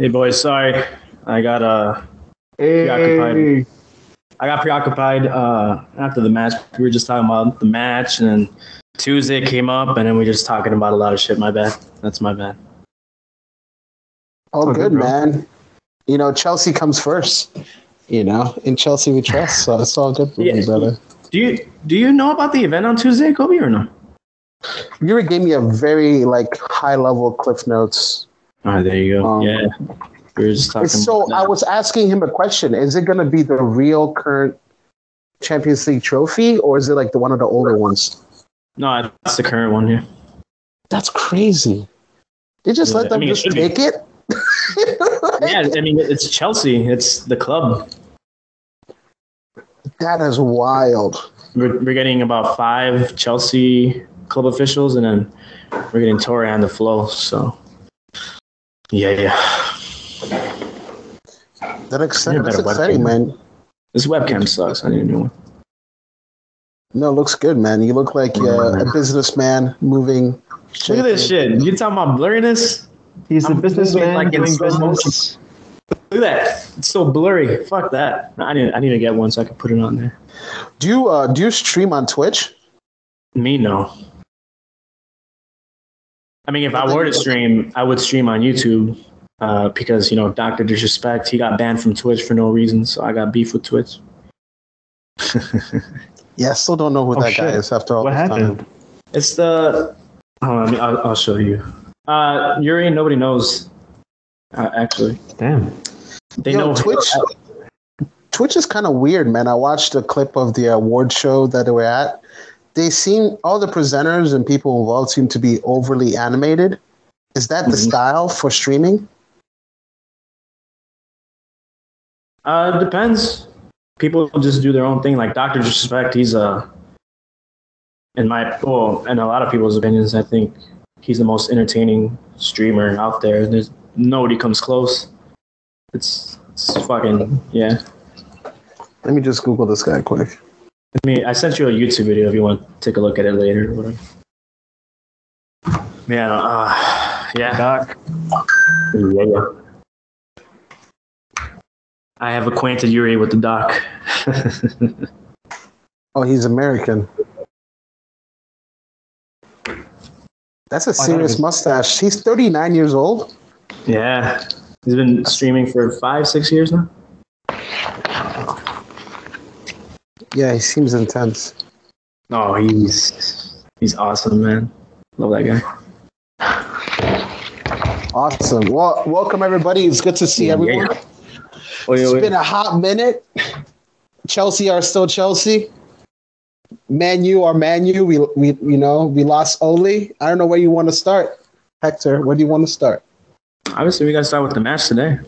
Hey boys, sorry, I got uh preoccupied. I got preoccupied uh after the match. We were just talking about the match, and then Tuesday came up, and then we just talking about a lot of shit. My bad. That's my bad. All Oh, good, good, bro. man. You know, Chelsea comes first. You know, in Chelsea we trust, so it's all good for me, brother. Do you do you know about the event on Tuesday, Kobe, or no? You gave me a very like high level cliff notes. All right, there you go. Um, yeah, we were just talking. So I was asking him a question: Is it going to be the real current Champions League trophy, or is it like the one of the older ones? no, that's the current one here. That's crazy. They just Yeah, let I them mean, it just be. take it. Yeah, I mean it's Chelsea. It's the club. that is wild. We're, we're getting about five Chelsea club officials, and then we're getting Torre on the flow. So, yeah, yeah. That ex- that's better exciting, webcam. man. This webcam sucks. I need a new one. No, it looks good, man. You look like uh, a businessman moving. Look at this shit. You talking about blurriness? He's a I'm businessman like doing business. Look at that. It's so blurry. Fuck that. I need. I need to get one so I can put it on there. Do you uh, do you stream on Twitch? Me no. I mean, if I were to stream, I would stream on YouTube uh, because you know Doctor Disrespect. He got banned from Twitch for no reason, so I got beef with Twitch. Yeah, I still don't know who Oh, that guy is after all What this happened? time. It's the. Hold on, I'll, I'll show you. Uh, Yuri, nobody knows. Uh, actually, Damn. they Yo, know Twitch. Twitch is kind of weird, man. I watched a clip of the award show that they were at. They seem all the presenters and people involved seem to be overly animated. Is that the Mhm. style for streaming? Uh, it depends. People just do their own thing. Like Doctor Disrespect, he's uh, in my well, in a lot of people's opinions, I think he's the most entertaining streamer out there. There's nobody comes close. It's it's fucking yeah. Let me just Google this guy quick. I mean, I sent you a YouTube video if you want to take a look at it later or whatever. Yeah, uh, yeah, Doc. yeah, yeah. I have acquainted Yuri with the doc. Oh, he's American. That's a serious it mustache. He's 39 years old. Yeah, he's been streaming for five, six years now. Yeah, he seems intense. Oh, he's he's awesome, man. Love that guy. Awesome. Well, welcome everybody. It's good to see Yeah, everyone. yeah. Wait, It's wait, been a hot minute. Chelsea are still Chelsea. Man U are Man U. We, we, you know, we lost Oli. I don't know where you want to start. Hector, where do you want to start? Obviously, we got to start with the match today.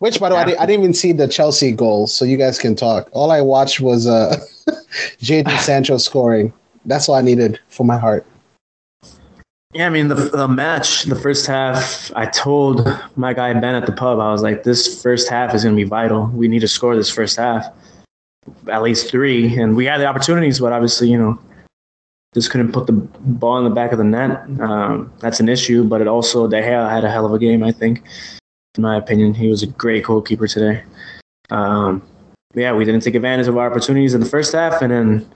Which, by the way, I, didn't, I didn't even see the Chelsea goal, so you guys can talk. All I watched was uh, Jadon Sancho scoring. That's all I needed for my heart. Yeah, I mean the the match, the first half. I told my guy Ben at the pub, I was like, this first half is going to be vital. We need to score this first half, at least three, and we had the opportunities, but obviously, you know, just couldn't put the ball in the back of the net. Um, that's an issue, but it also De Gea had a hell of a game. I think, in my opinion, he was a great goalkeeper today. Um, yeah, we didn't take advantage of our opportunities in the first half, and then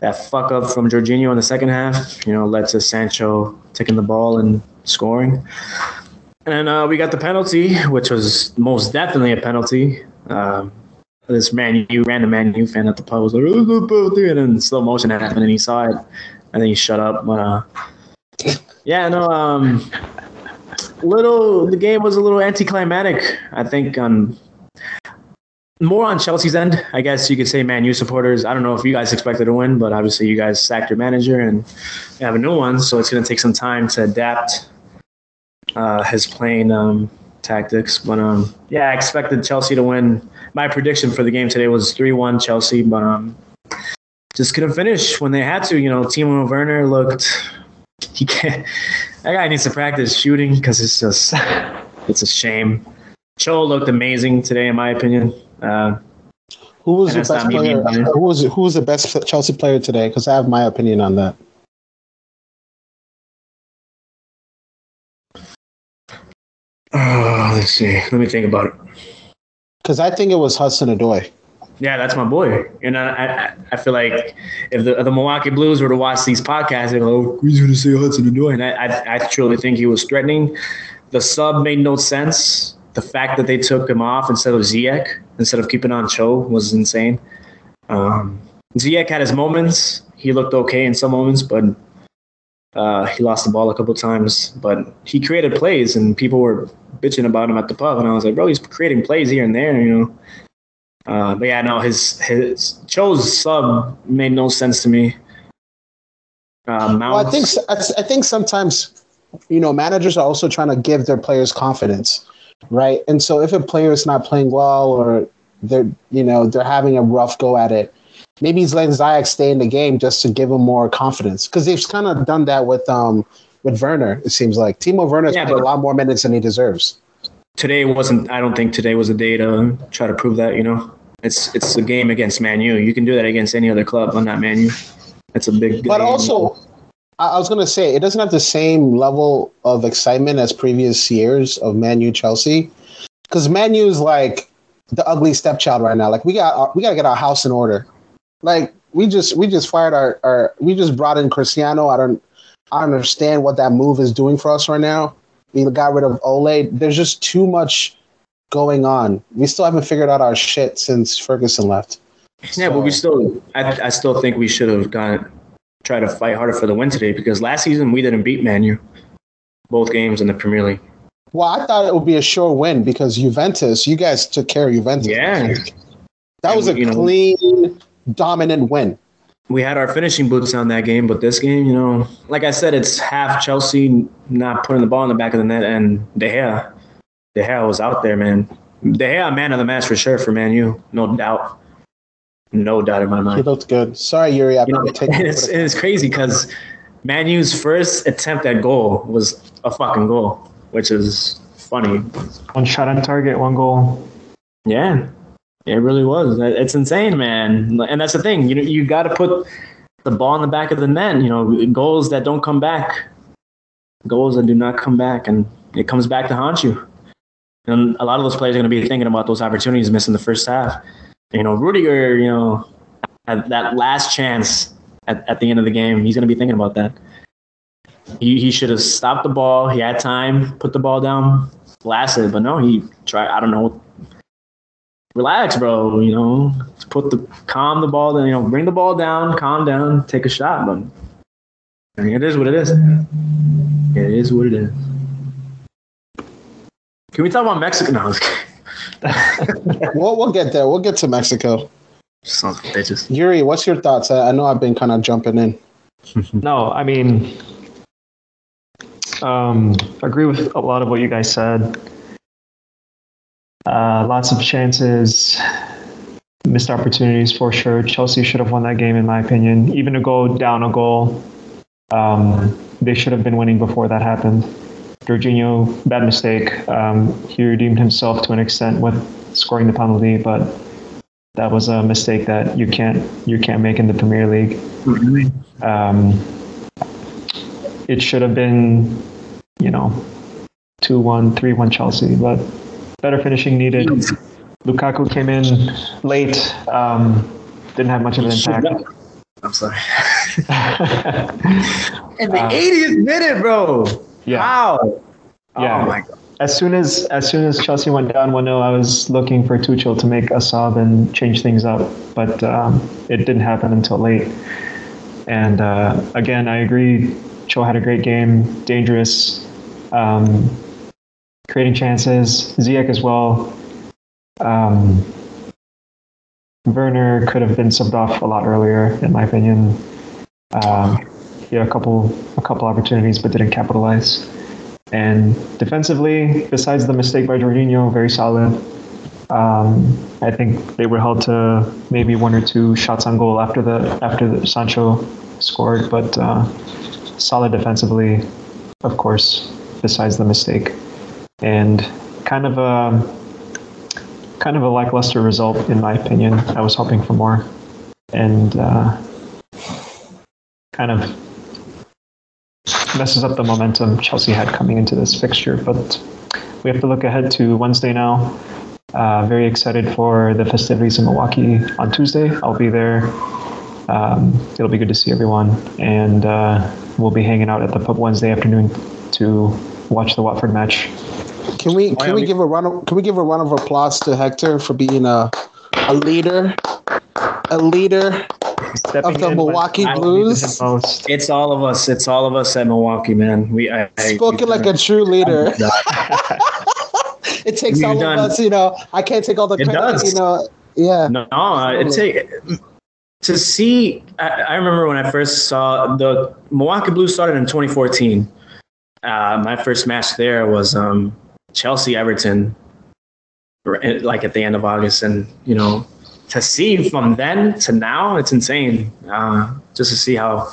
that fuck up from Jorginho in the second half, you know, led to Sancho taking the ball and scoring. And uh, we got the penalty, which was most definitely a penalty. Um, this Man U, random man you fan at the pub was like, oh, penalty," and then slow motion happened, and he saw it, and then he shut up. But uh, yeah, no, um, little the game was a little anticlimactic. I think on more on Chelsea's end, I guess you could say Man U supporters. I don't know if you guys expected to win, but obviously you guys sacked your manager and have a new one, so it's going to take some time to adapt uh, his playing um, tactics. But um, yeah, I expected Chelsea to win. My prediction for the game today was three-one Chelsea, but um, just couldn't finish when they had to. You know, Timo Werner looked. He can't. That guy needs to practice shooting because it's just it's a shame. Cho looked amazing today, in my opinion. Uh, Who was your best player? Who was who was the best Chelsea player today? Because I have my opinion on that. Oh, let's see. Let me think about it. Because I think it was Hudson Odoi. Yeah, that's my boy. And I, I, I feel like if the, the Milwaukee Blues were to watch these podcasts, they'd go, oh, who's going to say Hudson Odoi? And I, I, I truly think he was threatening. The sub made no sense. The fact that they took him off instead of Ziyech, instead of keeping on Cho, was insane. Um, Ziyech had his moments. He looked okay in some moments, but uh, he lost the ball a couple times. But he created plays, and people were bitching about him at the pub. And I was like, bro, he's creating plays here and there, you know. Uh, but yeah, no, his his Cho's sub made no sense to me. Uh, well, I think I think sometimes you know managers are also trying to give their players confidence, right? And so if a player is not playing well or they're you know they're having a rough go at it, maybe he's letting Ziyech stay in the game just to give him more confidence because they've kind of done that with um with Werner. It seems like Timo Werner's yeah, played a lot more minutes than he deserves today wasn't. I don't think today was a day to try to prove that. You know, it's it's a game against Manu. You can do that against any other club, but not Manu. It's a big. But game. also, I was gonna say it doesn't have the same level of excitement as previous years of Manu Chelsea, because Manu is like the ugly stepchild right now. Like we got uh, we got to get our house in order. Like we just we just fired our, our we just brought in Cristiano. I don't I understand what that move is doing for us right now. We got rid of Ole. There's just too much going on. We still haven't figured out our shit since Ferguson left. Yeah, so. but we still. I, I still think we should have got try to fight harder for the win today because last season we didn't beat Manu both games in the Premier League. Well, I thought it would be a sure win because Juventus, you guys took care of Juventus. Yeah, that was a clean, know, dominant win we had our finishing boots on that game, but this game, you know, like I said, it's half Chelsea not putting the ball in the back of the net, and De Gea, De Gea was out there, man. De Gea, man of the match for sure for Man U, no doubt, no doubt in my mind. He looked good. Sorry, Yuri, I'm not taking. It's, it's crazy because Man U's first attempt at goal was a fucking goal, which is funny. One shot on target, one goal. Yeah, it really was. It's insane, man. And that's the thing. You know, you got to put the ball in the back of the net. You know, goals that don't come back, goals that do not come back, and it comes back to haunt you. And a lot of those players are going to be thinking about those opportunities missing the first half. You know, Rudiger, you know, at that last chance at, at the end of the game, he's going to be thinking about that. He, he should have stopped the ball. He had time, put the ball down, blasted, but no, he tried. I don't know relax, bro. You know, put the calm the ball down. You know, bring the ball down, calm down, take a shot. But I mean, it is what it is. It is what it is. Can we talk about Mexico now? we'll we'll get there. We'll get to Mexico. Sons of bitches. Yuri, what's your thoughts? I, I know I've been kind of jumping in. no, I mean, um, agree with a lot of what you guys said. Uh, lots of chances, missed opportunities for sure. Chelsea should have won that game, in my opinion. Even to go down a goal, um, they should have been winning before that happened. Jorginho, bad mistake. Um, he redeemed himself to an extent with scoring the penalty, but that was a mistake that you can't you can't make in the Premier League. Um, it should have been, you know, 2-1, 3-1 Chelsea, but better finishing needed. Lukaku came in late, um, didn't have much of an impact. I'm sorry. In the uh, 80th minute, bro. Yeah. Wow. Yeah. Oh my God. As soon as as soon as Chelsea went down 1-0, I was looking for Tuchel to make a sub and change things up, but um, it didn't happen until late. And uh, again, I agree. Cho had a great game, dangerous. Um, creating chances. Ziyech as well. Um, Werner could have been subbed off a lot earlier, in my opinion. Um, he had a couple a couple opportunities, but didn't capitalize. And defensively, besides the mistake by Jorginho, very solid. Um, I think they were held to maybe one or two shots on goal after the after the Sancho scored, but uh, solid defensively, of course. Besides the mistake and kind of a kind of a lackluster result in my opinion. I was hoping for more, and uh, kind of messes up the momentum Chelsea had coming into this fixture. But we have to look ahead to Wednesday now. Uh, very excited for the festivities in Milwaukee on Tuesday. I'll be there. Um, it'll be good to see everyone, and uh, we'll be hanging out at the pub Wednesday afternoon to watch the Watford match. Can we can we give a run of, can we give a round of applause to Hector for being a a leader, a leader Stepping of the in when Milwaukee Blues? It's all of us. It's all of us at Milwaukee, man. We I, I- Spoken like a true leader. It takes You've all done- of us, you know. I can't take all the It credit, does. you know. Yeah. No, uh, it's a, to see. I, I remember when I first saw the Milwaukee Blues started in 2014. Uh, my first match there was um, Chelsea Everton, like at the end of August, and you know, to see from then to now, it's insane. Uh, just to see how,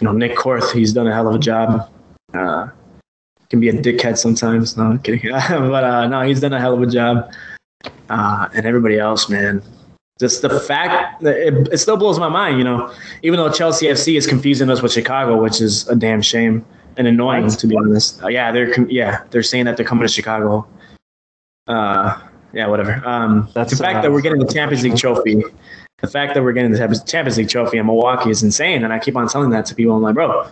you know, Nick Korth, he's done a hell of a job. Uh, can be a dickhead sometimes. No, I'm kidding. but uh, no, he's done a hell of a job. Uh, and everybody else, man, just the fact that it, it still blows my mind, you know, even though Chelsea FC is confusing us with Chicago, which is a damn shame and annoying to be honest. Uh, yeah, they're com- yeah they're saying that they're coming to Chicago. Uh, yeah, whatever. Um, That's, the fact uh, that we're getting the Champions League trophy, the fact that we're getting the Champions League trophy in Milwaukee is insane, and I keep on telling that to people. I'm like, bro,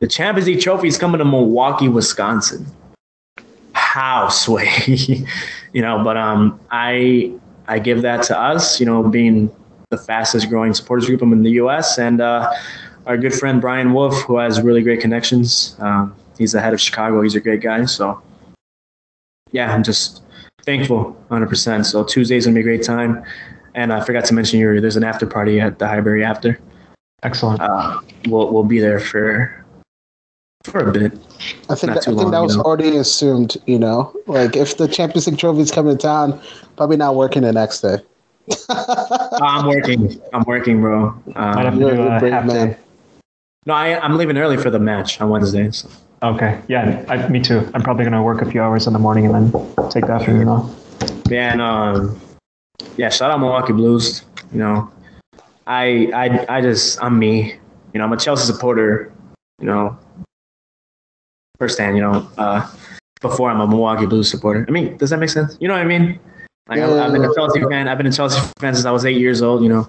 the Champions League trophy is coming to Milwaukee, Wisconsin. How sway, you know? But um, I I give that to us, you know, being the fastest growing supporters group in the U.S. and uh, our good friend Brian Wolf, who has really great connections. Um, he's the head of Chicago. He's a great guy. So yeah, I'm just thankful, 100%. So Tuesday's gonna be a great time. And I forgot to mention you. There's an after party at the Highbury after. Excellent. Uh, we'll we'll be there for for a bit. I think Not that, I too think that was know. already assumed, you know. Like if the Champions League trophy is coming to town, probably not working the next day. I'm working. I'm working, bro. Might have Um, to you're do a a brave half man. day. No, I, I'm leaving early for the match on Wednesday. So. Okay. Yeah, I, me too. I'm probably gonna work a few hours in the morning and then take the afternoon off. Yeah, and um, yeah, shout out Milwaukee Blues. You know, I I I just I'm me. You know, I'm a Chelsea supporter. You know, firsthand. You know, uh, before I'm a Milwaukee Blues supporter. I mean, does that make sense? You know what I mean? Like I, I've been a Chelsea fan. I've been a Chelsea fan since I was eight years old. You know,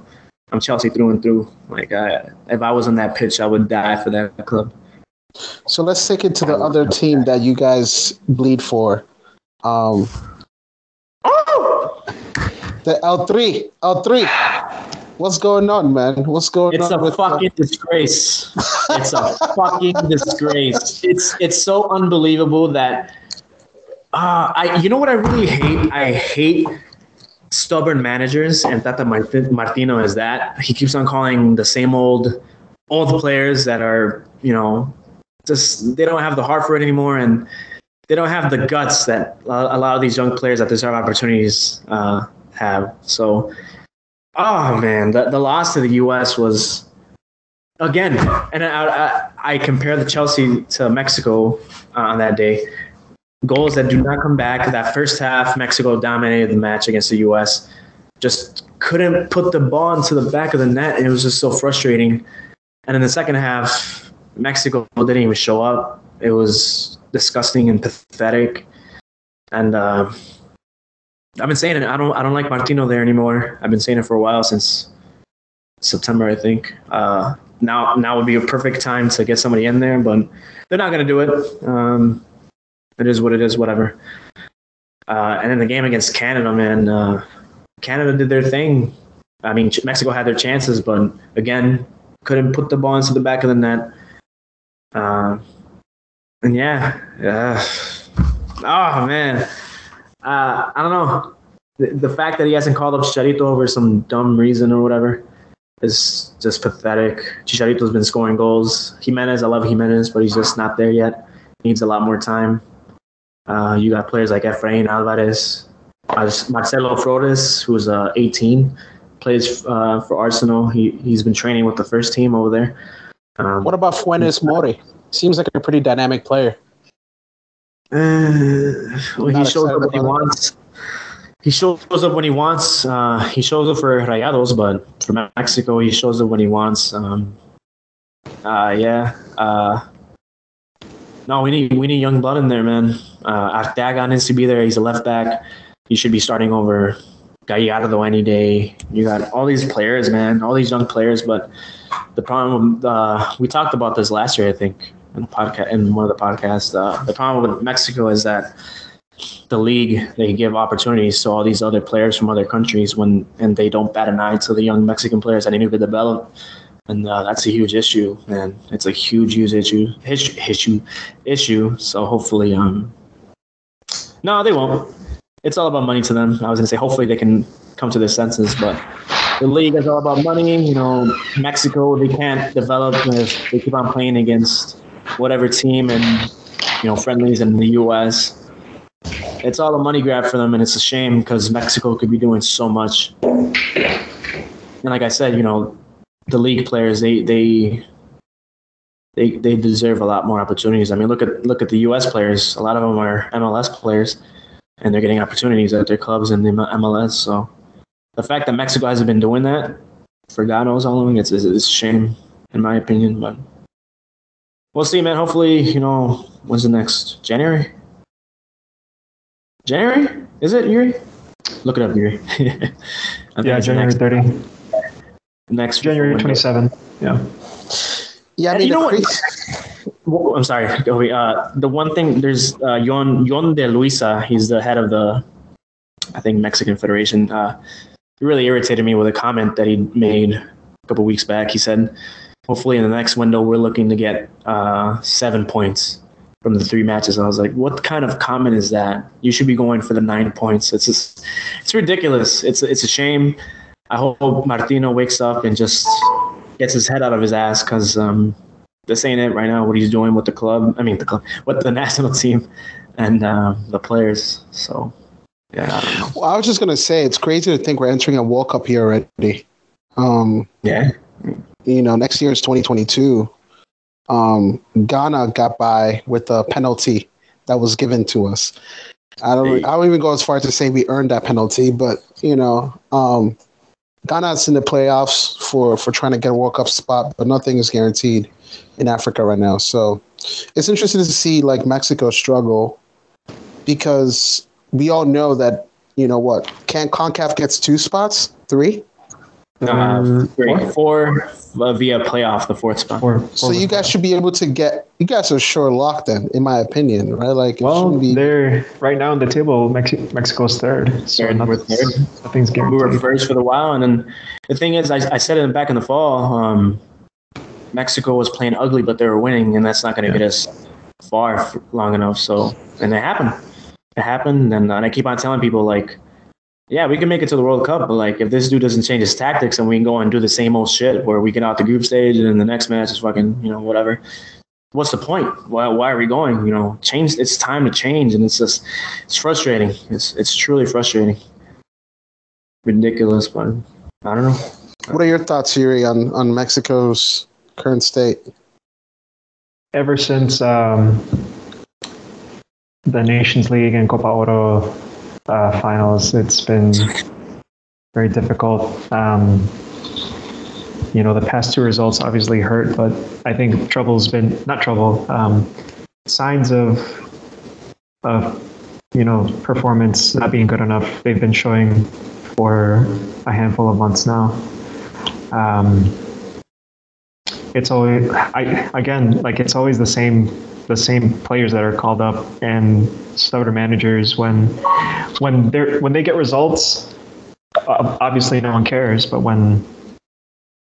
I'm Chelsea through and through. Like I, if I was on that pitch, I would die for that club. So let's take it to the other team that you guys bleed for. Um, the El Tri. L3. What's going on, man? What's going It's on? It's a with fucking disgrace. It's a fucking disgrace. It's it's so unbelievable that uh, I you know what I really hate? I hate stubborn managers, and Tata Martin, Martino is that. He keeps on calling the same old old players that are you know just they don't have the heart for it anymore, and they don't have the guts that a lot of these young players that deserve opportunities uh, have. So. Oh man, the, the loss to the U.S. was again, and I, I, I compare the Chelsea to Mexico on that day. Goals that do not come back. That first half, Mexico dominated the match against the U.S. Just couldn't put the ball into the back of the net, and it was just so frustrating. And in the second half, Mexico didn't even show up. It was disgusting and pathetic. And uh, I've been saying it. I don't. I don't like Martino there anymore. I've been saying it for a while since September, I think. Uh, now, now would be a perfect time to get somebody in there, but they're not going to do it. Um, it is what it is. Whatever. Uh, and in the game against Canada, man, uh, Canada did their thing. I mean, Mexico had their chances, but again, couldn't put the ball into the back of the net. Uh, and yeah, uh, oh man, uh, I don't know. The, the fact that he hasn't called up Chicharito over some dumb reason or whatever is just pathetic. Chicharito's been scoring goals. Jimenez, I love Jimenez, but he's just not there yet. Needs a lot more time. Uh, you got players like Efrain Alvarez, Marcelo Flores, who's uh, 18, plays uh, for Arsenal. He he's been training with the first team over there. Um, What about Funes Mori? Seems like a pretty dynamic player. Uh, well, he shows up when he wants. He shows up when he wants. Uh, he shows up for Rayados, but for Mexico, he shows up when he wants. Um, uh, yeah. Uh, no, we need we need young blood in there, man. Uh, needs to be there. He's a left back. He should be starting over Gallardo any day. You got all these players, man, all these young players. But the problem, uh, we talked about this last year, I think, in the podcast, in one of the podcasts. Uh, the problem with Mexico is that the league they give opportunities to all these other players from other countries when and they don't bat an eye to the young Mexican players that need to develop and uh, that's a huge issue, and it's a huge, huge issue, issue, issue. So hopefully, um, no, they won't. It's all about money to them. I was gonna say hopefully they can come to their senses, but the league is all about money. You know, Mexico they can't develop if they keep on playing against whatever team and you know friendlies in the U.S. It's all a money grab for them, and it's a shame because Mexico could be doing so much. And like I said, you know, the league players they they they they deserve a lot more opportunities. I mean, look at look at the U.S. players. A lot of them are MLS players, and they're getting opportunities at their clubs in the MLS. So the fact that Mexico hasn't been doing that for God knows how long, it's, it's a shame in my opinion. But we'll see, man. Hopefully, you know, when's the next January? January is it Yuri? Look it up, Yuri. yeah, January 30 next January 27. Yeah. Yeah, I mean, you know what? I'm sorry, Uh, the one thing there's uh, Yon Yon de Luisa. He's the head of the, I think Mexican Federation. Uh, he really irritated me with a comment that he made a couple weeks back. He said, "Hopefully, in the next window, we're looking to get uh, seven points from the three matches." I was like, "What kind of comment is that? You should be going for the nine points. It's just, it's ridiculous. It's it's a shame." I hope Martino wakes up and just gets his head out of his ass because um, this ain't it right now. What he's doing with the club, I mean the club, with the national team and uh, the players. So yeah, I, well, I was just gonna say it's crazy to think we're entering a World Cup here already. Um, yeah, you know, next year is 2022. Um, Ghana got by with a penalty that was given to us. I don't. I don't even go as far as to say we earned that penalty, but you know, um, Ghana's in the playoffs for for trying to get a World Cup spot, but nothing is guaranteed in Africa right now. So it's interesting to see like Mexico struggle because we all know that you know what can Concacaf gets two spots, three. Uh, three, four uh, via playoff, the fourth spot. Four, four so you guys should be able to get. You guys are sure locked then, in my opinion, right? Like, well, be, they're right now on the table. Mexi- Mexico's third, so third, nothing's, third. nothing's guaranteed. We were first for the while, and then the thing is, I, I said it back in the fall. Um, Mexico was playing ugly, but they were winning, and that's not going to yeah. get us far long enough. So, and it happened. It happened, and, and I keep on telling people like yeah, we can make it to the World Cup, but like if this dude doesn't change his tactics and we can go and do the same old shit where we get out the group stage and then the next match is fucking, you know, whatever. What's the point? Why why are we going? You know, change it's time to change and it's just it's frustrating. It's it's truly frustrating. Ridiculous, but I don't know. What are your thoughts, Yuri, on, on Mexico's current state? Ever since um, the Nations League and Copa Oro uh, finals. It's been very difficult. Um, you know, the past two results obviously hurt, but I think trouble's been not trouble. Um, signs of of you know performance not being good enough. They've been showing for a handful of months now. Um, it's always I again like it's always the same the same players that are called up and starter managers when when they when they get results. Obviously, no one cares, but when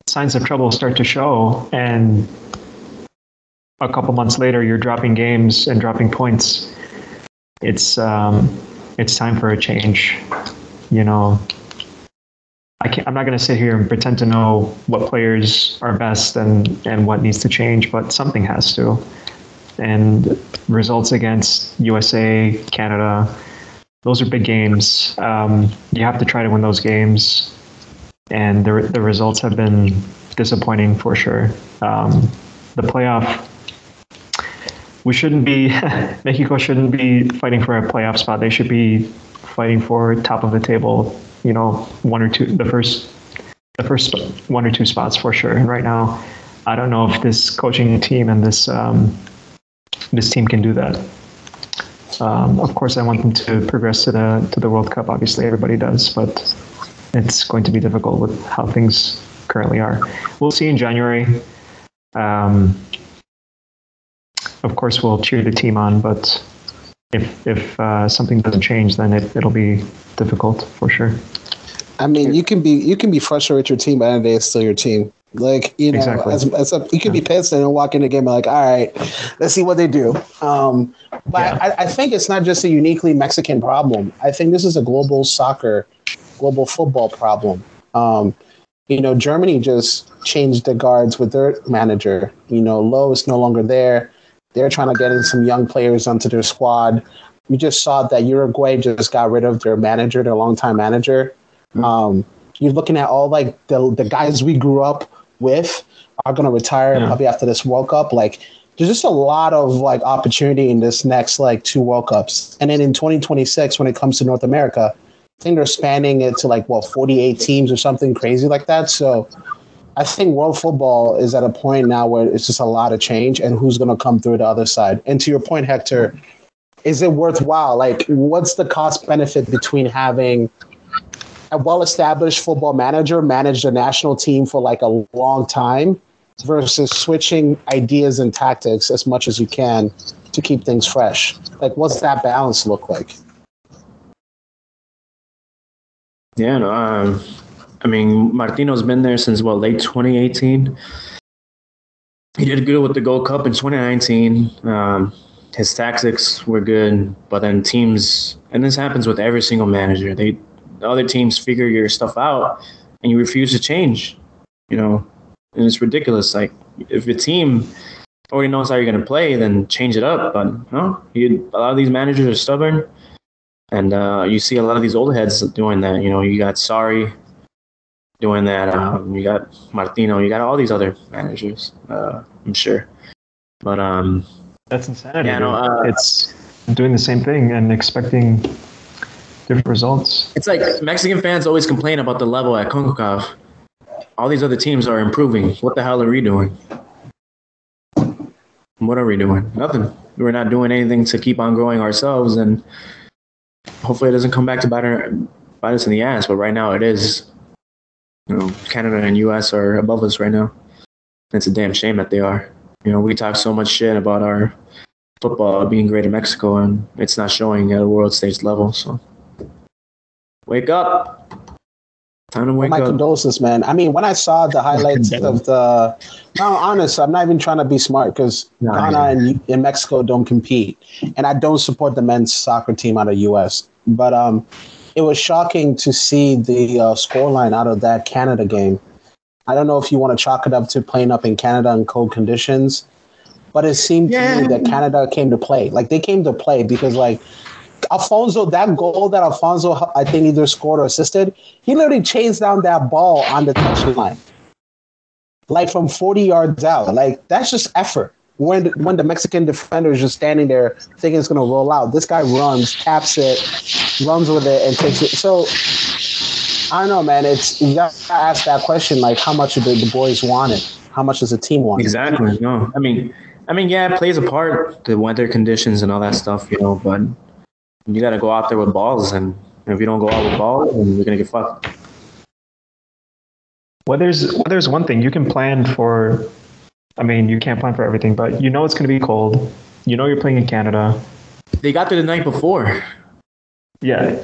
signs of trouble start to show and a couple months later you're dropping games and dropping points it's um, it's time for a change you know I can't, I'm not going to sit here and pretend to know what players are best and, and what needs to change, but something has to and results against USA, Canada. Those are big games. Um, you have to try to win those games, and the the results have been disappointing for sure. Um, the playoff, we shouldn't be. Mexico shouldn't be fighting for a playoff spot. They should be fighting for top of the table. You know, one or two, the first, the first one or two spots for sure. And right now, I don't know if this coaching team and this um, this team can do that. Um, of course, I want them to progress to the to the World Cup. Obviously, everybody does, but it's going to be difficult with how things currently are. We'll see in January. Um, of course, we'll cheer the team on, but if if uh, something doesn't change, then it, it'll be difficult for sure. I mean, you can be you can be frustrated with your team, but at the end of the day, it's still your team. Like you know, Exactly. as, as a, you could be pissed and walk in the game like, all right, let's see what they do. Um, but Yeah. I, I think it's not just a uniquely Mexican problem. I think this is a global soccer, global football problem. Um, you know, Germany just changed the guards with their manager. You know, Löw is no longer there. They're trying to get in some young players onto their squad. You just saw that Uruguay just got rid of their manager, their longtime manager. Um, you're looking at all like the the guys we grew up with are going to retire Yeah. probably after this World Cup. Like, there's just a lot of like opportunity in this next like two World Cups, and then in 2026 when it comes to North America, I think they're spanning it to like what 48 teams or something crazy like that. So. I think world football is at a point now where it's just a lot of change and who's going to come through the other side. And to your point, Hector, is it worthwhile? Like, what's the cost benefit between having a well established football manager managed a national team for like a long time versus switching ideas and tactics as much as you can to keep things fresh? Like, what's that balance look like? Yeah, no, um, I mean, Martino's been there since what late 2018. He did good with the Gold Cup in 2019. Um, his tactics were good, but then teams, and this happens with every single manager. They, the other teams figure your stuff out, and you refuse to change. You know, and it's ridiculous. Like if your team already knows how you're going to play, then change it up. But no, you, a lot of these managers are stubborn. And uh, you see a lot of these old heads doing that. You know, you got Sorry doing that. Um, you got Martino. You got all these other managers. Uh, I'm sure, but um, That's insanity. Yeah, no, uh, it's doing the same thing and expecting different results. it's like Mexican fans always complain about the level at Concacaf. All these other teams are improving. What the hell are we doing? What are we doing? Nothing. We're not doing anything to keep on growing ourselves, and hopefully it doesn't come back to bite, our, bite us in the ass. But right now it is. You know, Canada and U.S. are above us right now. It's a damn shame that they are. You know, we talk so much shit about our football being great in Mexico, and it's not showing at a world stage level. So, wake up! Time to wake My up. My condolences, man. I mean, when I saw the highlights of the, no, honest, I'm not even trying to be smart because No, Ghana yeah. and, and Mexico don't compete, and I don't support the men's soccer team out of U.S. But um, it was shocking to see the uh, scoreline out of that Canada game. I don't know if you want to chalk it up to playing up in Canada in cold conditions, but it seemed to me that Canada came to play. Like they came to play because like Alphonso, that goal that Alphonso I think either scored or assisted, he literally chased down that ball on the touchline, like from 40 yards out. Like that's just effort. When when the Mexican defender is just standing there thinking it's gonna roll out, this guy runs, taps it, runs with it, and takes it. So I don't know, man. It's you gotta ask that question. Like, how much do the boys want it? How much does the team want it? Exactly. No, I mean, I mean, yeah, it plays a part, the weather conditions and all that stuff, you know. But you got to go out there with balls, and if you don't go out with balls, then you're gonna get fucked. Weather's there's one thing. You can plan for I mean, you can't plan for everything, but you know it's gonna be cold. You know you're playing in Canada. They got there the night before. Yeah.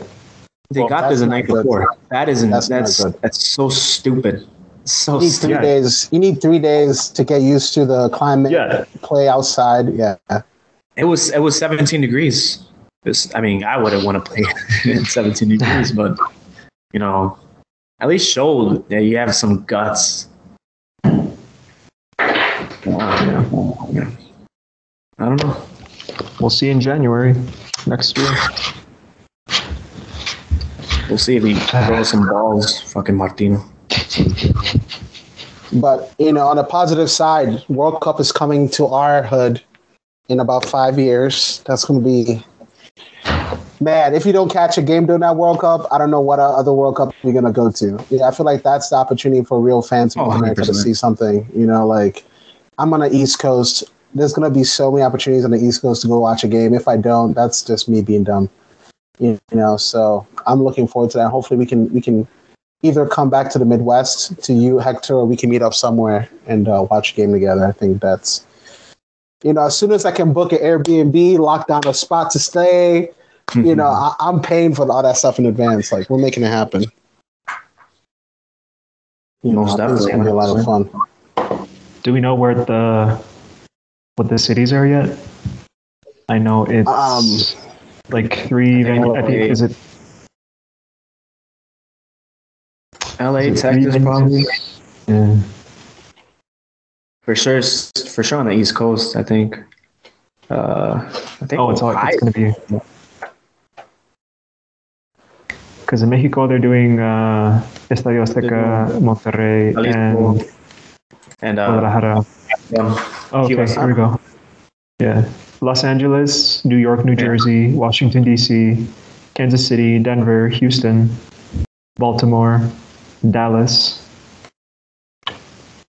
They Well, got there the night good. before. That isn't. That's That's not that's, so stupid. So You need three stupid. days. You need three days to get used to the climate. Yeah. Play outside. Yeah. It was it was 17 degrees. This, I mean, I wouldn't want to play in 17 degrees, but you know, at least show that you have some guts. Wow, yeah. I don't know. We'll see in January next year. We'll see if he throws some balls, fucking Martino. But you know, on the positive side, World Cup is coming to our hood in about five years. That's going to be man. If you don't catch a game during that World Cup, I don't know what other World Cup you're going to go to. Yeah, I feel like that's the opportunity for real fans in Oh, America to 100%. see something. You know, like I'm on the East Coast. there's gonna be so many opportunities on the East Coast to go watch a game. If I don't, that's just me being dumb. You know, so I'm looking forward to that. Hopefully, we can we can either come back to the Midwest to you, Hector, or we can meet up somewhere and uh, watch a game together. I think that's you know, as soon as I can book an Airbnb, lock down a spot to stay, you know, I, I'm paying for all that stuff in advance. Like we're making it happen. You know, Most I it's gonna be a lot of fun. Do we know where the what the cities are yet? I know it's Um, like three. I think venues. I think LA. is it LA, is it Texas, probably. Yeah. For sure, for sure on the East Coast. I think. Uh, I think. Oh, it's all it's gonna be. Because in Mexico they're doing uh, Estadio Azteca, Monterrey, Jalisco, and and uh, Guadalajara. um, Oh, okay, here we go. Yeah, Los Angeles, New York, New Yeah. Jersey, Washington D.C., Kansas City, Denver, Houston, Baltimore, Dallas,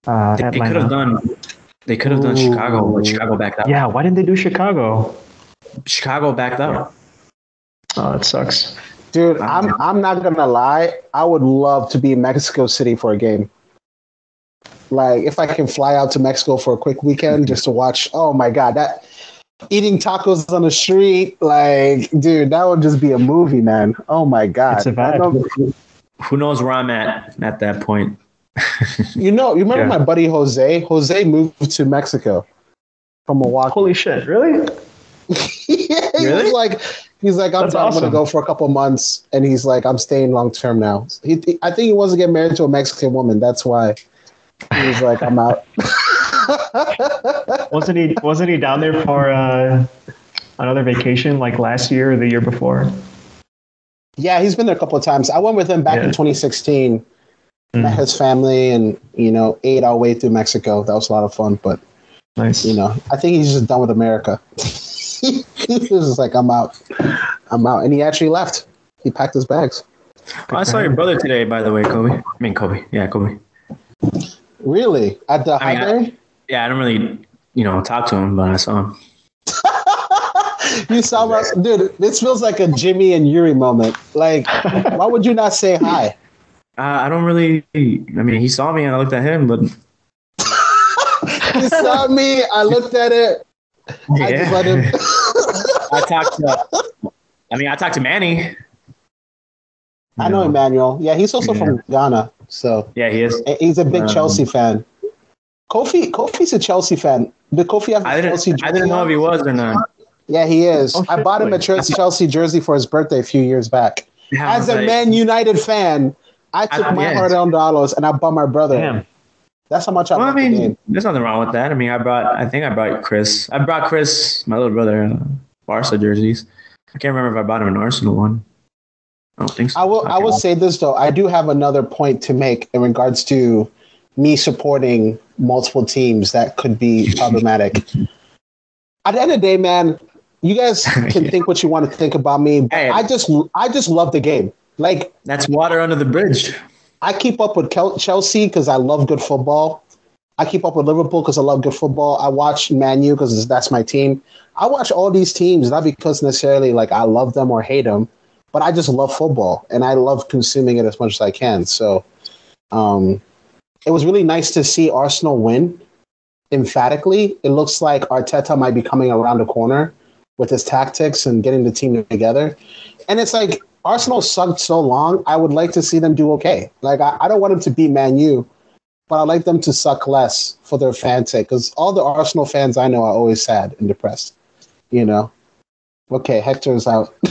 uh, they, could have done. They could have done Chicago, but Chicago backed out. Yeah, why didn't they do Chicago? Chicago backed out. Oh, that sucks. Dude, I'm I'm not gonna lie. I would love to be in Mexico City for a game. Like if I can fly out to Mexico for a quick weekend just to watch. Oh my god, that eating tacos on the street, like, dude, that would just be a movie, man. Oh my god. It's a I vibe. know- Who knows where I'm at at that point? you know, you remember Yeah. my buddy Jose? Jose moved to Mexico from Milwaukee. Holy shit! Really? yeah, he Really? was like, he's like, I'm, awesome. gonna go for a couple months, and he's like, I'm staying long term now. He, he- I think he wants to get married to a Mexican woman. That's why he was like, I'm out. Wasn't he? Wasn't he down there for uh, another vacation like last year or the year before? yeah, he's been there a couple of times. I went with him back in 2016. Mm. Met his family, and you know, ate our way through Mexico. That was a lot of fun. But Nice. you know, I think he's just done with America. he was just like, I'm out. I'm out, and he actually left. He packed his bags. Oh, I saw your brother today, by the way, Kobe. I mean, Kobe. Yeah, Kobe. Really? At the I mean, I- Yeah, I don't really, you know, talk to him, but I saw him. you saw my dude. This feels like a Jimmy and Yuri moment. Like, why would you not say hi? Uh, I don't really. I mean, he saw me and I looked at him, but he saw me. I looked at it. I just let him. I talked to. I mean, I talked to Manny. I know Emmanuel. Yeah, he's also from Ghana, so Yeah, he is. he's a big Um, Chelsea fan. Kofi, Kofi's a Chelsea fan. Did Kofi have a I Chelsea didn't. jersey? I didn't know if he was or not. Yeah, he is. Oh, I bought him a? Chelsea Chelsea jersey for his birthday a few years back. Yeah, As a like- Man United fan, I took I- my yeah. hard-earned dollars and I bought my brother. Damn. That's how much I Well, I love the mean, game. there's nothing wrong with that. I mean, I brought. I think I brought Chris. I brought Chris, my little brother, uh, Barca jerseys. I can't remember if I bought him an Arsenal one. I don't think so. I will. I Okay. will say this though. I do have another point to make in regards to me supporting multiple teams that could be problematic. At the end of the day, man, you guys can think what you want to think about me. But Hey. I just, I just love the game. Like That's water under the bridge. I keep up with Chelsea because I love good football. I keep up with Liverpool because I love good football. I watch Man U because that's my team. I watch all these teams not because necessarily like I love them or hate them, but I just love football and I love consuming it as much as I can. So, um, it was really nice to see Arsenal win emphatically. It looks like Arteta might be coming around the corner with his tactics and getting the team together. And it's like Arsenal sucked so long. I would like to see them do okay. Like I, I don't want them to be Man U, but I like them to suck less for their fans' sake. Because all the Arsenal fans I know are always sad and depressed. You know. Okay, Hector's out.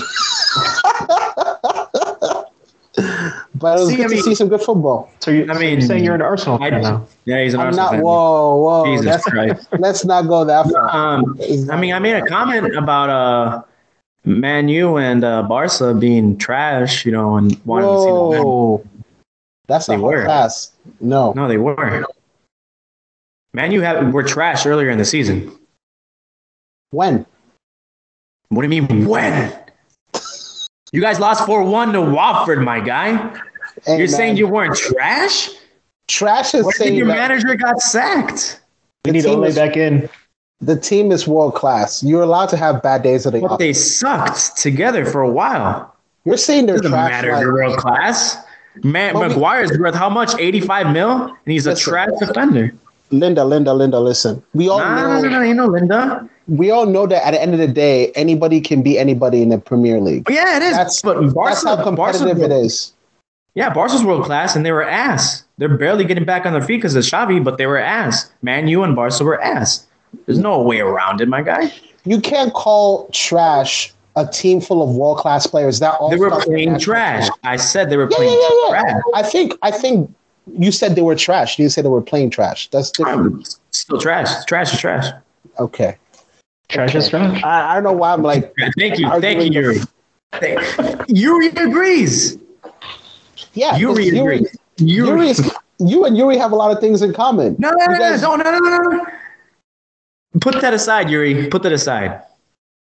but it was See, good I to see some good football. So you, I I mean, mean, you're saying you're an Arsenal I- fan now? Yeah, he's an I'm Arsenal not. fan. Whoa, whoa. Jesus That's, Christ. let's not go that far. Um, I mean, I made a comment about uh, Man U and uh, Barca being trash, you know, and wanting to see them win. Whoa, that's a They hard were. pass. No, No, they weren't. Man U have, were trash earlier in the season. when? What do you mean when? You guys lost 4 1 to Watford, my guy. Hey, You're man, saying you weren't trash? trash is Where did saying your that manager got sacked? We need team Ole back in. The team is world class. You're allowed to have bad days of the But they sucked together for a while. You're saying they're Doesn't trash. matter. like- They're world class. Man, Maguire's worth how much? 85 mil? And he's a Listen. trash defender. Linda, Linda, Linda, listen. We all Nah, know no, no, ain't no Linda. we all know that at the end of the day, anybody can be anybody in the Premier League. Oh, yeah, it is. That's, but that's how competitive Barca's, it is. Yeah, Barca's world class, and they were ass. They're barely getting back on their feet because of Xavi, but they were ass. Man U and Barca were ass. There's no way around it, my guy. You can't call trash a team full of world class players. That all They were playing trash. team. I said they were Yeah, playing yeah, yeah, yeah. trash. I think I think you said they were trash. You said they were playing trash. That's different. I'm still trash. Trash is trash. Okay. Trash is trash. I, I don't know why I'm like Thank you. Thank you, Yuri. Thank- Yuri agrees. yeah. Yuri 'cause agrees. Yuri, Yuri. is, you and Yuri have a lot of things in common. No, no, no, guys- no, no, no, no, no, no. Put that aside, Yuri. Put that aside.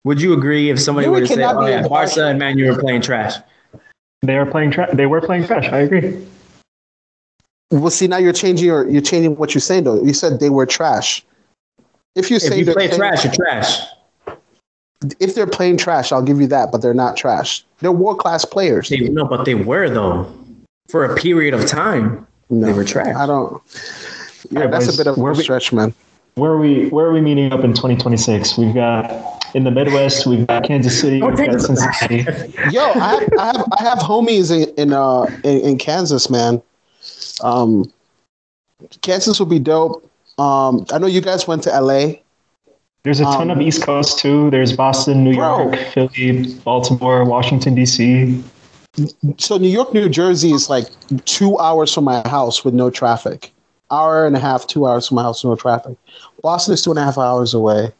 Would you agree if somebody Yuri were to say, "Oh yeah, impartial. Barca and Man U were playing trash"? They are playing trash. They were playing trash. I agree. Well, see, now you're changing your you're changing what you're saying though. You said they were trash. If you If say you they're play playing- trash, you're trash. if they're playing trash, I'll give you that, but they're not trash. They're world class players. They, no, but they were though. For a period of time, No, they were trash. I don't. Yeah, Alright, that's boys, a bit of a we- stretch, man. Where are we? Where are we meeting up in 2026? We've got in the Midwest. We've got Kansas City. We've got Cincinnati. Yo, I have, I have I have homies in in uh in, in Kansas, man. Um, Kansas would be dope. Um, I know you guys went to LA. There's a ton Um, of East Coast too. There's Boston, New Bro. York, Philly, Baltimore, Washington D.C. So New York, New Jersey is like two hours from my house with no traffic. Hour and a half, two hours from my house no traffic. Boston is two and a half hours away.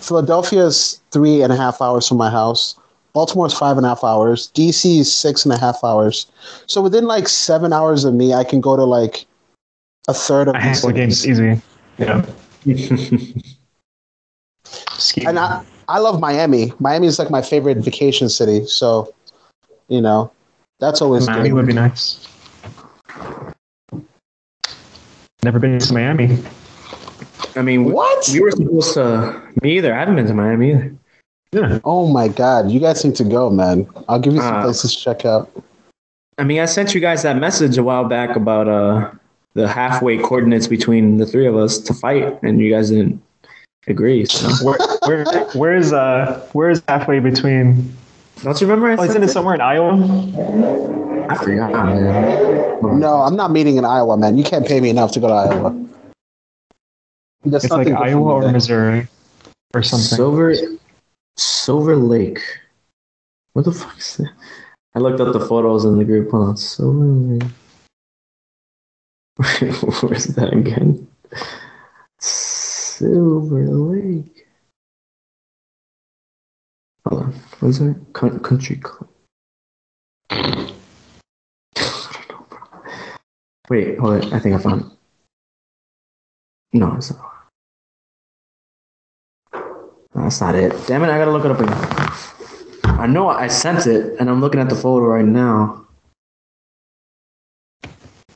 Philadelphia is three and a half hours from my house. Baltimore is five and a half hours. DC is six and a half hours. So within like seven hours of me, I can go to like a third of handful of games easy. Yeah. And I, I love Miami. Miami is like my favorite vacation city. So, you know, that's always Miami good. would be nice. Never been to Miami. I mean, What? We were supposed to. Me either. I haven't been to Miami either. Yeah. Oh my God, you guys need to go, man. I'll give you some Uh, places to check out. I mean, I sent you guys that message a while back about uh the halfway coordinates between the three of us to fight, and you guys didn't agree. So. Where, where, where is uh, where is halfway between? Don't you remember? I Oh, isn't it somewhere in Iowa? I forgot, man. No, I'm not meeting in Iowa, man. You can't pay me enough to go to Iowa. That's It's like nothing good for Iowa or man. Missouri, or something. Silver, Silver Lake. What the fuck is that? I looked up the photos in the group. Hold on, Silver Lake. Where's that again? Silver Lake. Hold on. What is that? Country Club. I don't know, bro. Wait, hold on. I think I found it. No, it's not. That's not it. Damn it, I gotta look it up again. I know I sent it, and I'm looking at the photo right now.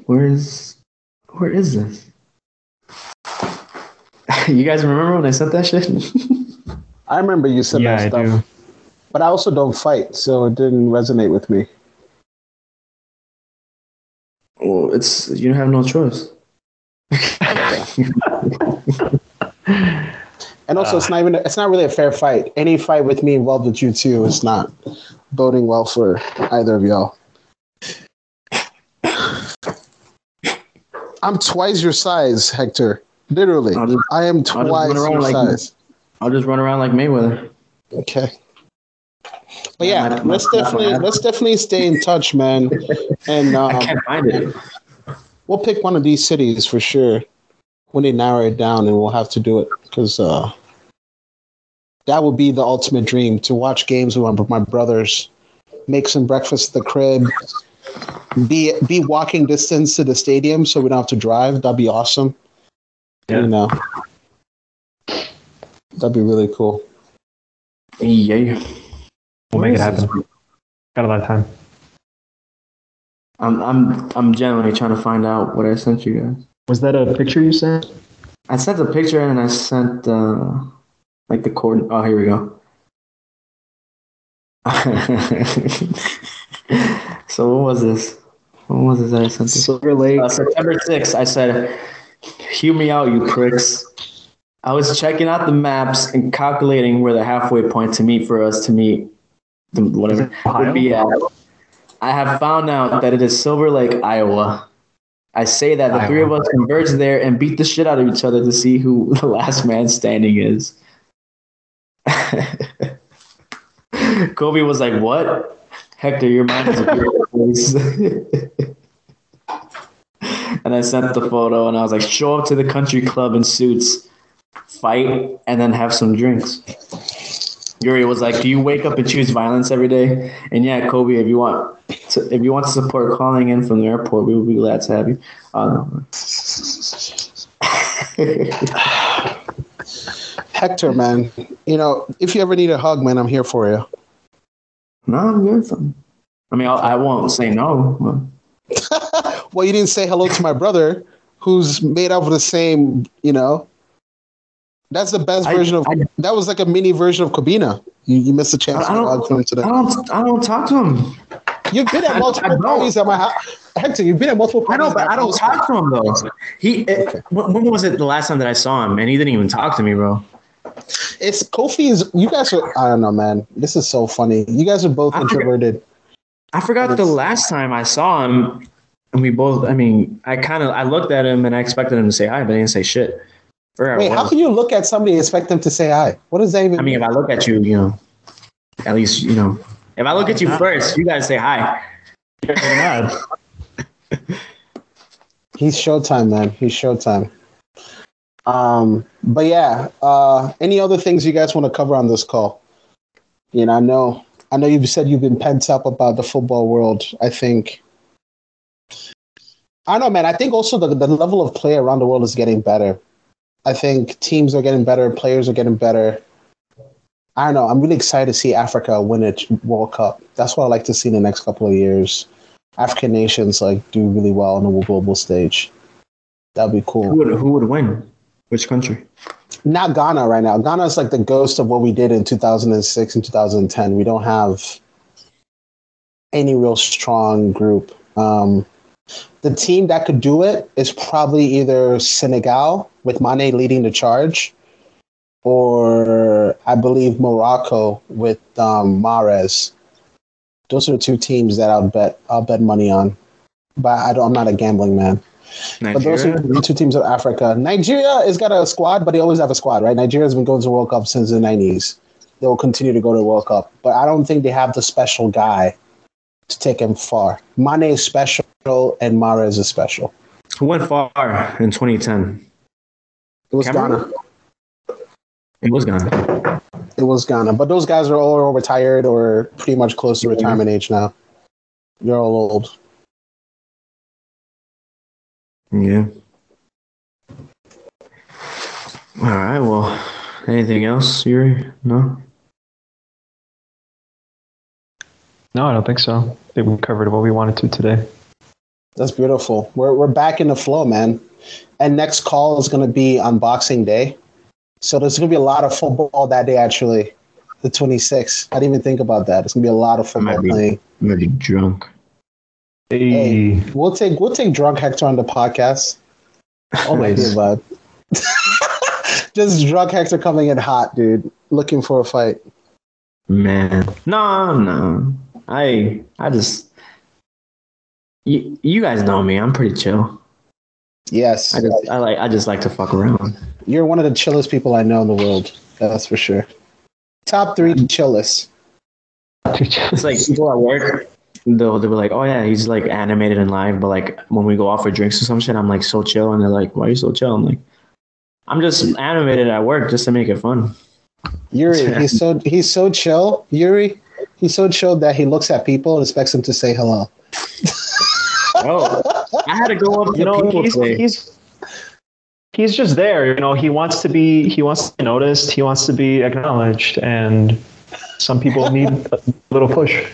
Where is where is this? you guys remember when I sent that shit? I remember you said yeah, that I stuff, do. but I also don't fight, so it didn't resonate with me. Well, it's you have no choice. And also, Uh. it's not even it's not really a fair fight. Any fight with me involved with you too is not boding well for either of y'all. I'm twice your size, Hector. Literally, just, I am twice your like- size. I'll just run around like Mayweather. Okay. But Yeah, yeah, my- my- let's my- definitely my- let's definitely stay in touch, man. And I um, can't find it. we'll pick one of these cities for sure when they narrow it down, and we'll have to do it because uh, that would be the ultimate dream to watch games with my, my brothers, make some breakfast at the crib, be be walking distance to the stadium, so we don't have to drive. That'd be awesome. Yeah. You know, that'd be really cool. Yeah. We'll Where make it is this? happen. Got a lot of time. I'm I'm I'm genuinely trying to find out what I sent you guys. Was that a picture you sent? I sent the picture and I sent uh, like the cord. Oh, here we go. so what was this? What was this that I sent? This? Silver Lake. Uh, September 6th, I said, hear me out, you pricks. I was checking out the maps and calculating where the halfway point to meet for us to meet the, whatever would be at. I have found out that it is Silver Lake, Iowa. I say that the three of us converge there and beat the shit out of each other to see who the last man standing is. Kobe was like, "What, Hector? Your mind is a beautiful place." and I sent the photo, and I was like, "Show up to the country club in suits, fight, and then have some drinks." Yuri was like, "Do you wake up and choose violence every day?" And yeah, Kobe, if you want, to, if you want to support calling in from the airport, we would be glad to have you. Oh. Hector, man, you know, if you ever need a hug, man, I'm here for you. no, I'm good. I mean, I'll, I won't say no. well, you didn't say hello to my brother, who's made up of the same, you know. That's the best I- version of. I- that was like a mini version of Kabina. You, you missed a chance I to don't- hug him today. I don't. I don't talk to him. You've been at multiple parties at my house. Hector, you've been at multiple parties. I know, but I don't talk to him though. He. It, when was it the last time that I saw him? And he didn't even talk to me, bro. It's Kofi is. You guys are. I don't know, man. This is so funny. You guys are both introverted. I forgot the last time I saw him, and we both. I mean, I kind of. I looked at him and I expected him to say hi, but he didn't say shit. Forgot what Wait, it how can you look at somebody and expect them to say hi? What does that even I mean, if I look at you, you know, at least you know. If I look at you first, you gotta say hi. He's Showtime, man. He's Showtime. Um, but yeah, uh, any other things you guys want to cover on this call? You know, I know, I know you've said you've been pent up about the football world. I think, I don't know, man. I think also the, the level of play around the world is getting better. I think teams are getting better, players are getting better. I don't know. I'm really excited to see Africa win a World Cup. That's what I like to see in the next couple of years. African nations like do really well on the global stage. That'd be Who cool. would who would win? Which country? Not Ghana right now. Ghana is like the ghost of what we did in 2006 and 2010. We don't have any real strong group. Um, the team that could do it is probably either Senegal with Mane leading the charge, or I believe Morocco with um, Mahrez. Those are the two teams that I'll bet I'll bet money on. But I don't, I'm not a gambling man. But those are the two teams of Africa. Nigeria has got a squad, but they always have a squad, right? Nigeria's been going to World Cup since the 90s. They will continue to go to World Cup. But I don't think they have the special guy to take them far. Mane is special and Mahrez is special. Who went far in 2010? It was Cameroon? Ghana. It was Ghana. It was Ghana. But those guys are all retired or pretty much close to retirement age now. They're all old. Yeah. All right. Well, anything else, Yuri? No. No, I don't think so. I think we covered what we wanted to today. That's beautiful. We're we're back in the flow, man. And next call is going to be on Boxing Day, so there's going to be a lot of football that day. Actually, the 26th. I didn't even think about that. It's going to be a lot of might football be- playing. I'm gonna be drunk. Hey, We'll take we'll take drunk Hector on the podcast. Oh always. Yeah, bud. Just drunk Hector coming in hot, dude. Looking for a fight. Man, no, no. I, I just, you, you guys know me. I'm pretty chill. Yes, I just, I like, I just like to fuck around. you're one of the chillest people I know in the world. That's for sure. Top three mm-hmm. chillest. It's like people at work, they'll, they'll be like, oh yeah, he's like animated and live, but like when we go out for drinks or some shit, I'm like so chill, and they're like, why are you so chill? I'm like, I'm just animated at work just to make it fun. Yuri, he's so he's so chill. Yuri, he's so chill that he looks at people and expects them to say hello. Oh, I had to go up to you know, people he's, today. he's he's just there. You know, he wants to be he wants to be noticed. He wants to be acknowledged, and some people need a little push.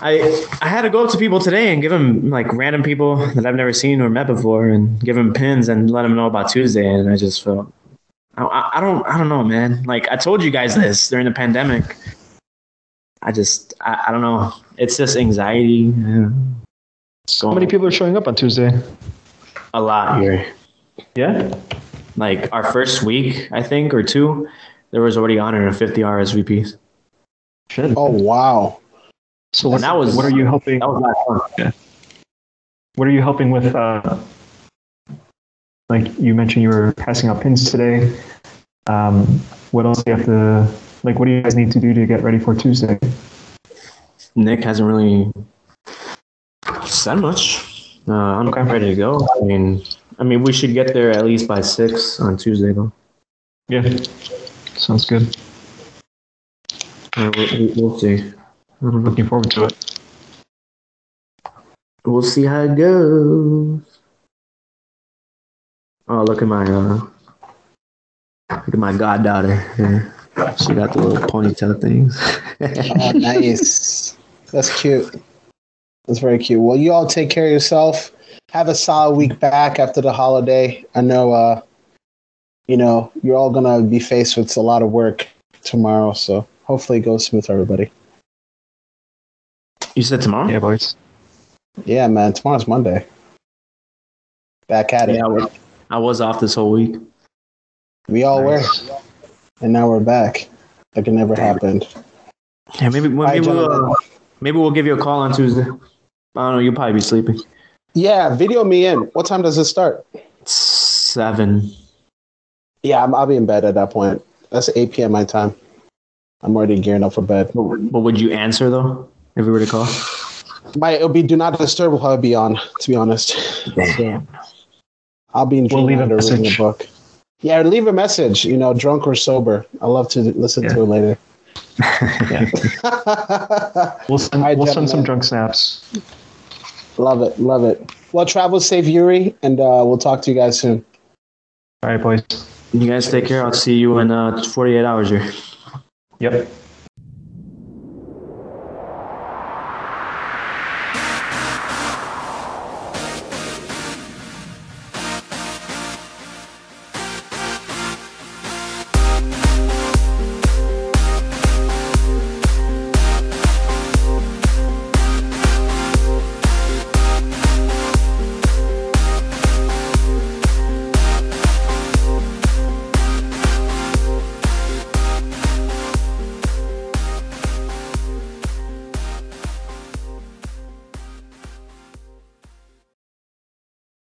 I I had to go up to people today and give them like random people that I've never seen or met before, and give them pins and let them know about Tuesday. And I just felt I, I don't I don't know, man. Like I told you guys this during the pandemic. I just I, I don't know. It's just anxiety. Yeah. How many people are showing up on Tuesday? A lot here. Yeah. Like our first week, I think, or two, there was already 150 RSVPs. Shit. Oh wow. so what, that was- what are you helping? That was last month. What are you helping with? Uh, like you mentioned, you were passing out pins today. Um, what else do you have to? Like, what do you guys need to do to get ready for Tuesday? Nick hasn't really said much. Uh, I'm Okay. ready to go. I mean, I mean, we should get there at least by six on Tuesday, though. Yeah. Sounds good. Uh, we- we- we'll see. I don't. Looking forward to it. We'll see how it goes. Oh, look at my uh, look at my goddaughter. here. She got the little ponytail things. Oh, nice. That's cute. That's very cute. Well, you all take care of yourself. Have a solid week back after the holiday. I know, uh, you know, you're all gonna be faced with a lot of work tomorrow, so hopefully it goes smooth for everybody. you said tomorrow? Yeah, boys. Yeah, man. Tomorrow's Monday. Back at it. I was, I was off this whole week. We all Nice. were, and now we're back. Like it never happened. Yeah, maybe maybe Bye, we'll uh, maybe we'll give you a call on Tuesday. I don't know. You'll probably be sleeping. Yeah, video me in. What time does it start? Seven. Yeah, I'm, I'll be in bed at that point. That's 8 p.m. my time. I'm already gearing up for bed. But, but would you answer though if we were to call? My it'll be do not disturb will probably be on. To be honest, Damn. I'll be in We'll leave a or reading a message. book. Yeah, leave a message. You know, drunk or sober. I love to listen Yeah. to it later. Yeah. We'll send, All right, we'll send some gentlemen. drunk snaps. Love it, love it. Well, travel safe, Yuri, and uh, we'll talk to you guys soon. All right, boys. You guys take care. I'll see you in uh, 48 hours here. Yep.